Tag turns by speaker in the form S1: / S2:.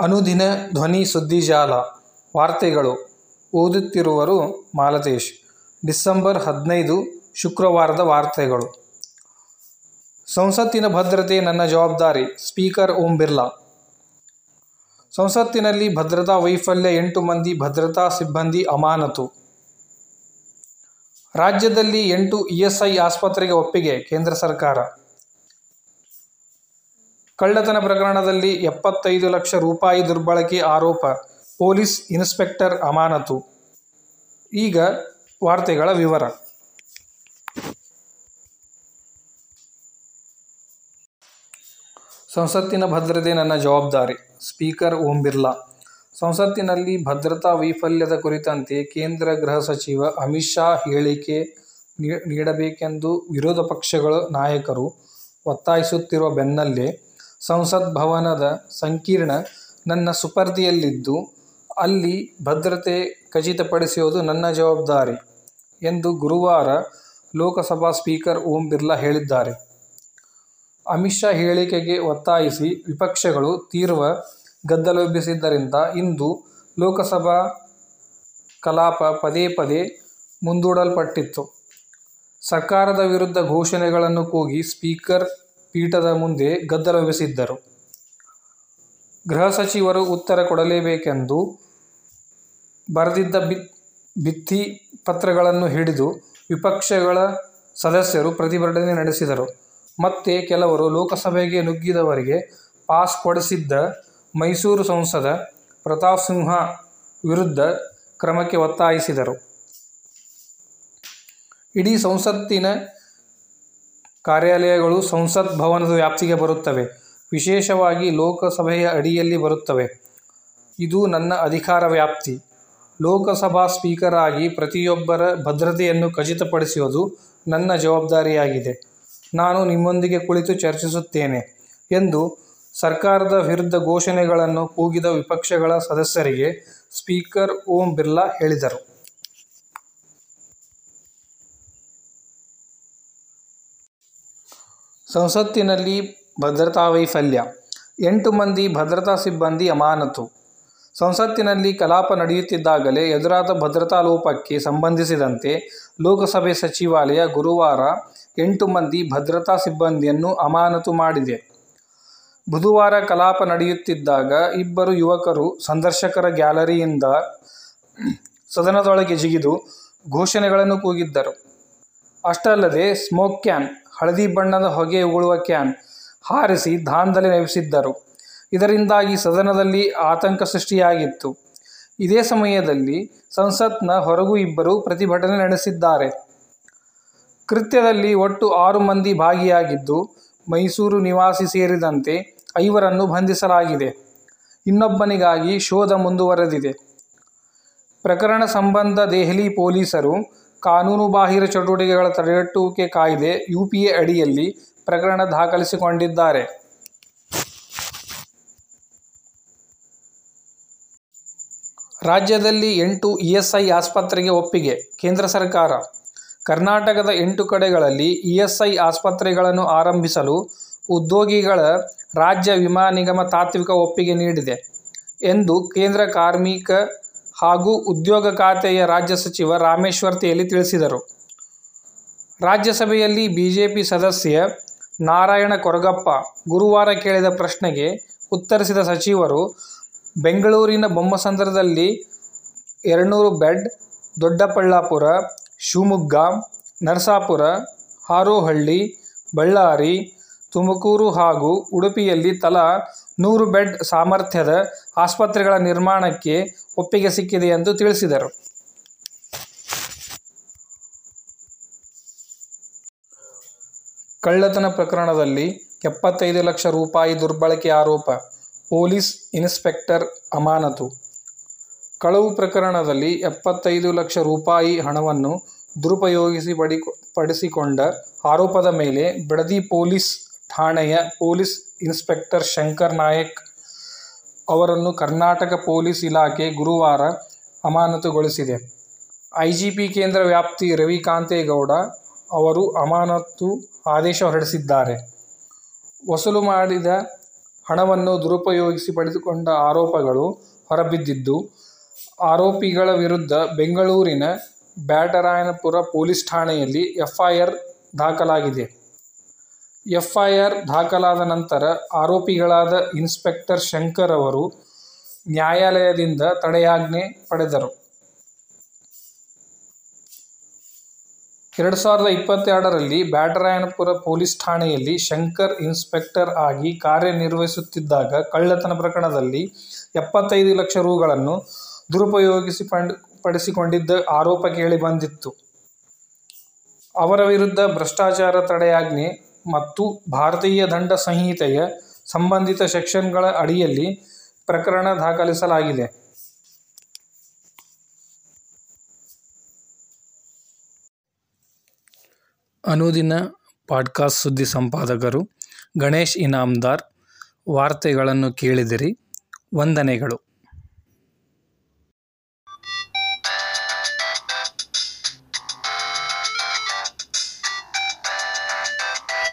S1: ಅನುದಿನ ಧ್ವನಿ ಸುದ್ದಿಜಾಲ ವಾರ್ತೆಗಳು ಓದುತ್ತಿರುವರು ಮಾಲತೇಶ್. ಡಿಸೆಂಬರ್ ಹದಿನೈದು, ಶುಕ್ರವಾರದ ವಾರ್ತೆಗಳು. ಸಂಸತ್ತಿನ ಭದ್ರತೆ ನನ್ನ ಜವಾಬ್ದಾರಿ, ಸ್ಪೀಕರ್ ಓಂ ಬಿರ್ಲಾ. ಸಂಸತ್ತಿನಲ್ಲಿ ಭದ್ರತಾ ವೈಫಲ್ಯ ಎಂಟು ಮಂದಿ, ಭದ್ರತಾ ಸಿಬ್ಬಂದಿ ಅಮಾನತು. ರಾಜ್ಯದಲ್ಲಿ ಎಂಟು ಇಎಸ್ಐ ಆಸ್ಪತ್ರೆಗೆ ಒಪ್ಪಿಗೆ ಕೇಂದ್ರ ಸರ್ಕಾರ. ಕಳ್ಳತನ ಪ್ರಕರಣದಲ್ಲಿ ಎಪ್ಪತ್ತೈದು ಲಕ್ಷ ರೂಪಾಯಿ ದುರ್ಬಳಕೆ ಆರೋಪ, ಪೊಲೀಸ್ ಇನ್ಸ್ಪೆಕ್ಟರ್ ಅಮಾನತು. ಈಗ ವಾರ್ತೆಗಳ ವಿವರ. ಸಂಸತ್ತಿನ ಭದ್ರತೆ ನನ್ನ ಜವಾಬ್ದಾರಿ, ಸ್ಪೀಕರ್ ಓಂ ಬಿರ್ಲಾ. ಸಂಸತ್ತಿನಲ್ಲಿ ಭದ್ರತಾ ವೈಫಲ್ಯದ ಕುರಿತಂತೆ ಕೇಂದ್ರ ಗೃಹ ಸಚಿವ ಅಮಿತ್ ಶಾ ಹೇಳಿಕೆ ನೀಡಬೇಕೆಂದು ವಿರೋಧ ಪಕ್ಷಗಳ ನಾಯಕರು ಒತ್ತಾಯಿಸುತ್ತಿರುವ ಬೆನ್ನಲ್ಲೇ ಸಂಸತ್ ಭವನದ ಸಂಕೀರ್ಣ ನನ್ನ ಸುಪರ್ದಿಯಲ್ಲಿದ್ದು, ಅಲ್ಲಿ ಭದ್ರತೆ ಖಚಿತಪಡಿಸುವುದು ನನ್ನ ಜವಾಬ್ದಾರಿ ಎಂದು ಗುರುವಾರ ಲೋಕಸಭಾ ಸ್ಪೀಕರ್ ಓಂ ಬಿರ್ಲಾ ಹೇಳಿದ್ದಾರೆ. ಅಮಿತ್ ಶಾ ಹೇಳಿಕೆಗೆ ಒತ್ತಾಯಿಸಿ ವಿಪಕ್ಷಗಳು ತೀವ್ರ ಗದ್ದಲವೆಬ್ಬಿಸಿದ್ದರಿಂದ ಇಂದು ಲೋಕಸಭಾ ಕಲಾಪ ಪದೇ ಪದೇ ಮುಂದೂಡಲ್ಪಟ್ಟಿತ್ತು. ಸರ್ಕಾರದ ವಿರುದ್ಧ ಘೋಷಣೆಗಳನ್ನು ಕೂಗಿ ಸ್ಪೀಕರ್ ಪೀಠದ ಮುಂದೆ ಗದ್ದಲವೆಬ್ಬಿಸಿದ್ದರು ಗೃಹ ಸಚಿವರು ಉತ್ತರ ಕೊಡಲೇಬೇಕೆಂದು ಬರೆದಿದ್ದ ಭಿತ್ತಿ ಪತ್ರಗಳನ್ನು ಹಿಡಿದು ವಿಪಕ್ಷಗಳ ಸದಸ್ಯರು ಪ್ರತಿಭಟನೆ ನಡೆಸಿದರು. ಮತ್ತೆ ಕೆಲವರು ಲೋಕಸಭೆಗೆ ನುಗ್ಗಿದವರಿಗೆ ಪಾಸ್ ಕೊಡಿಸಿದ್ದ ಮೈಸೂರು ಸಂಸದ ಪ್ರತಾಪ್ ಸಿಂಹ ವಿರುದ್ಧ ಕ್ರಮಕ್ಕೆ ಒತ್ತಾಯಿಸಿದರು. ಇಡೀ ಸಂಸತ್ತಿನ ಕಾರ್ಯಾಲಯಗಳು ಸಂಸತ್ ಭವನದ ವ್ಯಾಪ್ತಿಗೆ ಬರುತ್ತವೆ. ವಿಶೇಷವಾಗಿ ಲೋಕಸಭೆಯ ಅಡಿಯಲ್ಲಿ ಬರುತ್ತವೆ. ಇದು ನನ್ನ ಅಧಿಕಾರ ವ್ಯಾಪ್ತಿ. ಲೋಕಸಭಾ ಸ್ಪೀಕರ್ ಆಗಿ ಪ್ರತಿಯೊಬ್ಬರ ಭದ್ರತೆಯನ್ನು ಖಚಿತಪಡಿಸುವುದು ನನ್ನ ಜವಾಬ್ದಾರಿಯಾಗಿದೆ. ನಾನು ನಿಮ್ಮೊಂದಿಗೆ ಕುಳಿತು ಚರ್ಚಿಸುತ್ತೇನೆ ಎಂದು ಸರ್ಕಾರದ ವಿರುದ್ಧ ಘೋಷಣೆಗಳನ್ನು ಕೂಗಿದ ವಿಪಕ್ಷಗಳ ಸದಸ್ಯರಿಗೆ ಸ್ಪೀಕರ್ ಓಂ ಬಿರ್ಲಾ ಹೇಳಿದರು. ಸಂಸತ್ತಿನಲ್ಲಿ ಭದ್ರತಾ ವೈಫಲ್ಯ. ಎಂಟು ಮಂದಿ ಭದ್ರತಾ ಸಿಬ್ಬಂದಿ ಅಮಾನತು. ಸಂಸತ್ತಿನಲ್ಲಿ ಕಲಾಪ ನಡೆಯುತ್ತಿದ್ದಾಗಲೇ ಎದುರಾದ ಭದ್ರತಾ ಲೋಪಕ್ಕೆ ಸಂಬಂಧಿಸಿದಂತೆ ಲೋಕಸಭೆ ಸಚಿವಾಲಯ ಗುರುವಾರ ಎಂಟು ಮಂದಿ ಭದ್ರತಾ ಸಿಬ್ಬಂದಿಯನ್ನು ಅಮಾನತು ಮಾಡಿದೆ. ಬುಧವಾರ ಕಲಾಪ ನಡೆಯುತ್ತಿದ್ದಾಗ ಇಬ್ಬರು ಯುವಕರು ಸಂದರ್ಶಕರ ಗ್ಯಾಲರಿಯಿಂದ ಸದನದೊಳಗೆ ಜಿಗಿದು ಘೋಷಣೆಗಳನ್ನು ಕೂಗಿದ್ದರು. ಅಷ್ಟಲ್ಲದೆ ಸ್ಮೋಕ್ ಕ್ಯಾನ್ ಹಳದಿ ಬಣ್ಣದ ಹೊಗೆ ಉಗುಳುವ ಕ್ಯಾನ್ ಹಾರಿಸಿ ದಾಂಧಲೆ ನೆವೆಸಿದ್ದರು. ಇದರಿಂದಾಗಿ ಸದನದಲ್ಲಿ ಆತಂಕ ಸೃಷ್ಟಿಯಾಗಿತ್ತು. ಇದೇ ಸಮಯದಲ್ಲಿ ಸಂಸತ್ನ ಹೊರಗೂ ಇಬ್ಬರು ಪ್ರತಿಭಟನೆ ನಡೆಸಿದ್ದಾರೆ. ಕೃತ್ಯದಲ್ಲಿ ಒಟ್ಟು ಆರು ಮಂದಿ ಭಾಗಿಯಾಗಿದ್ದು, ಮೈಸೂರು ನಿವಾಸಿ ಸೇರಿದಂತೆ ಐವರನ್ನು ಬಂಧಿಸಲಾಗಿದೆ. ಇನ್ನೊಬ್ಬನಿಗಾಗಿ ಶೋಧ ಮುಂದುವರೆದಿದೆ. ಪ್ರಕರಣ ಸಂಬಂಧ ದೆಹಲಿ ಪೊಲೀಸರು ಕಾನೂನುಬಾಹಿರ ಚಟುವಟಿಕೆಗಳ ತಡೆಗಟ್ಟುವಿಕೆ ಕಾಯ್ದೆ ಯುಪಿಎ ಅಡಿಯಲ್ಲಿ ಪ್ರಕರಣ ದಾಖಲಿಸಿಕೊಂಡಿದ್ದಾರೆ. ರಾಜ್ಯದಲ್ಲಿ ಎಂಟು ಇಎಸ್ಐ ಆಸ್ಪತ್ರೆಗೆ ಒಪ್ಪಿಗೆ, ಕೇಂದ್ರ ಸರ್ಕಾರ. ಕರ್ನಾಟಕದ ಎಂಟು ಕಡೆಗಳಲ್ಲಿ ಇಎಸ್ಐ ಆಸ್ಪತ್ರೆಗಳನ್ನು ಆರಂಭಿಸಲು ಉದ್ಯೋಗಿಗಳ ರಾಜ್ಯ ವಿಮಾ ನಿಗಮ ತಾತ್ವಿಕ ಒಪ್ಪಿಗೆ ನೀಡಿದೆ ಎಂದು ಕೇಂದ್ರ ಕಾರ್ಮಿಕ ಹಾಗೂ ಉದ್ಯೋಗ ಖಾತೆಯ ರಾಜ್ಯ ಸಚಿವ ರಾಮೇಶ್ವರ್ ತೇಲಿ ತಿಳಿಸಿದರು. ರಾಜ್ಯಸಭೆಯಲ್ಲಿ ಬಿಜೆಪಿ ಸದಸ್ಯ ನಾರಾಯಣ ಕೊರಗಪ್ಪ ಗುರುವಾರ ಕೇಳಿದ ಪ್ರಶ್ನೆಗೆ ಉತ್ತರಿಸಿದ ಸಚಿವರು, ಬೆಂಗಳೂರಿನ ಬೊಮ್ಮಸಂದ್ರದಲ್ಲಿ ಎರಡುನೂರು ಬೆಡ್, ದೊಡ್ಡಬಳ್ಳಾಪುರ, ಶಿವಮೊಗ್ಗ, ನರಸಾಪುರ, ಹಾರೋಹಳ್ಳಿ, ಬಳ್ಳಾರಿ ತುಮಕೂರು ಹಾಗೂ ಉಡುಪಿಯಲ್ಲಿ ತಲಾ ನೂರು ಬೆಡ್ ಸಾಮರ್ಥ್ಯದ ಆಸ್ಪತ್ರೆಗಳ ನಿರ್ಮಾಣಕ್ಕೆ ಒಪ್ಪಿಗೆ ಸಿಕ್ಕಿದೆ ಎಂದು ತಿಳಿಸಿದರು. ಕಳ್ಳತನ ಪ್ರಕರಣದಲ್ಲಿ ಎಪ್ಪತ್ತೈದು ಲಕ್ಷ ರೂಪಾಯಿ ದುರ್ಬಳಕೆ ಆರೋಪ, ಪೊಲೀಸ್ ಇನ್ಸ್ಪೆಕ್ಟರ್ ಅಮಾನತು. ಕಳವು ಪ್ರಕರಣದಲ್ಲಿ ಎಪ್ಪತ್ತೈದು ಲಕ್ಷ ರೂಪಾಯಿ ಹಣವನ್ನು ದುರುಪಯೋಗಿಸಿ ಪಡಿ ಪಡಿಸಿಕೊಂಡ ಆರೋಪದ ಮೇಲೆ ಬಿಡದಿ ಪೊಲೀಸ್ ಠಾಣೆಯ ಪೊಲೀಸ್ ಇನ್ಸ್ಪೆಕ್ಟರ್ ಶಂಕರ್ ನಾಯಕ್ ಅವರನ್ನು ಕರ್ನಾಟಕ ಪೊಲೀಸ್ ಇಲಾಖೆ ಗುರುವಾರ ಅಮಾನತುಗೊಳಿಸಿದೆ ಐಜಿಪಿ ಕೇಂದ್ರ ವ್ಯಾಪ್ತಿ ರವಿಕಾಂತೇಗೌಡ ಅವರು ಅಮಾನತು ಆದೇಶ ಹೊರಡಿಸಿದ್ದಾರೆ ವಸೂಲು ಮಾಡಿದ ಹಣವನ್ನು ದುರುಪಯೋಗಿಸಿ ಪಡೆದುಕೊಂಡ ಆರೋಪಗಳು ಹೊರಬಿದ್ದಿದ್ದು, ಆರೋಪಿಗಳ ವಿರುದ್ಧ ಬೆಂಗಳೂರಿನ ಬ್ಯಾಟರಾಯನಪುರ ಪೊಲೀಸ್ ಠಾಣೆಯಲ್ಲಿ ಎಫ್ಐಆರ್ ದಾಖಲಾಗಿದೆ. ಎಫ್ಐಆರ್ ದಾಖಲಾದ ನಂತರ ಆರೋಪಿಗಳಾದ ಇನ್ಸ್ಪೆಕ್ಟರ್ ಶಂಕರ್ ಅವರು ನ್ಯಾಯಾಲಯದಿಂದ ತಡೆಯಾಜ್ಞೆ ಪಡೆದರು. ಎರಡು ಸಾವಿರದ ಇಪ್ಪತ್ತೆರಡರಲ್ಲಿ ಬ್ಯಾಟರಾಯನಪುರ ಪೊಲೀಸ್ ಠಾಣೆಯಲ್ಲಿ ಶಂಕರ್ ಇನ್ಸ್ಪೆಕ್ಟರ್ ಆಗಿ ಕಾರ್ಯನಿರ್ವಹಿಸುತ್ತಿದ್ದಾಗ ಕಳ್ಳತನ ಪ್ರಕರಣದಲ್ಲಿ ಎಪ್ಪತ್ತೈದು ಲಕ್ಷ ರೂ.ಗಳನ್ನು ದುರುಪಯೋಗಪಡಿಸಿಕೊಂಡಿದ್ದ ಆರೋಪ ಕೇಳಿಬಂದಿತ್ತು ಅವರ ವಿರುದ್ಧ ಭ್ರಷ್ಟಾಚಾರ ತಡೆಯಾಜ್ಞೆ ಮತ್ತು ಭಾರತೀಯ ದಂಡ ಸಂಹಿತೆಯ ಸಂಬಂಧಿತ ಸೆಕ್ಷನ್ಗಳ ಅಡಿಯಲ್ಲಿ ಪ್ರಕರಣ ದಾಖಲಿಸಲಾಗಿದೆ. ಅನುದಿನ ಪಾಡ್ಕಾಸ್ಟ್ ಸುದ್ದಿ ಸಂಪಾದಕರು ಗಣೇಶ್ ಇನಾಮ್ದಾರ್ ವಾರ್ತೆಗಳನ್ನು ಕೇಳಿದಿರಿ. ವಂದನೆಗಳು.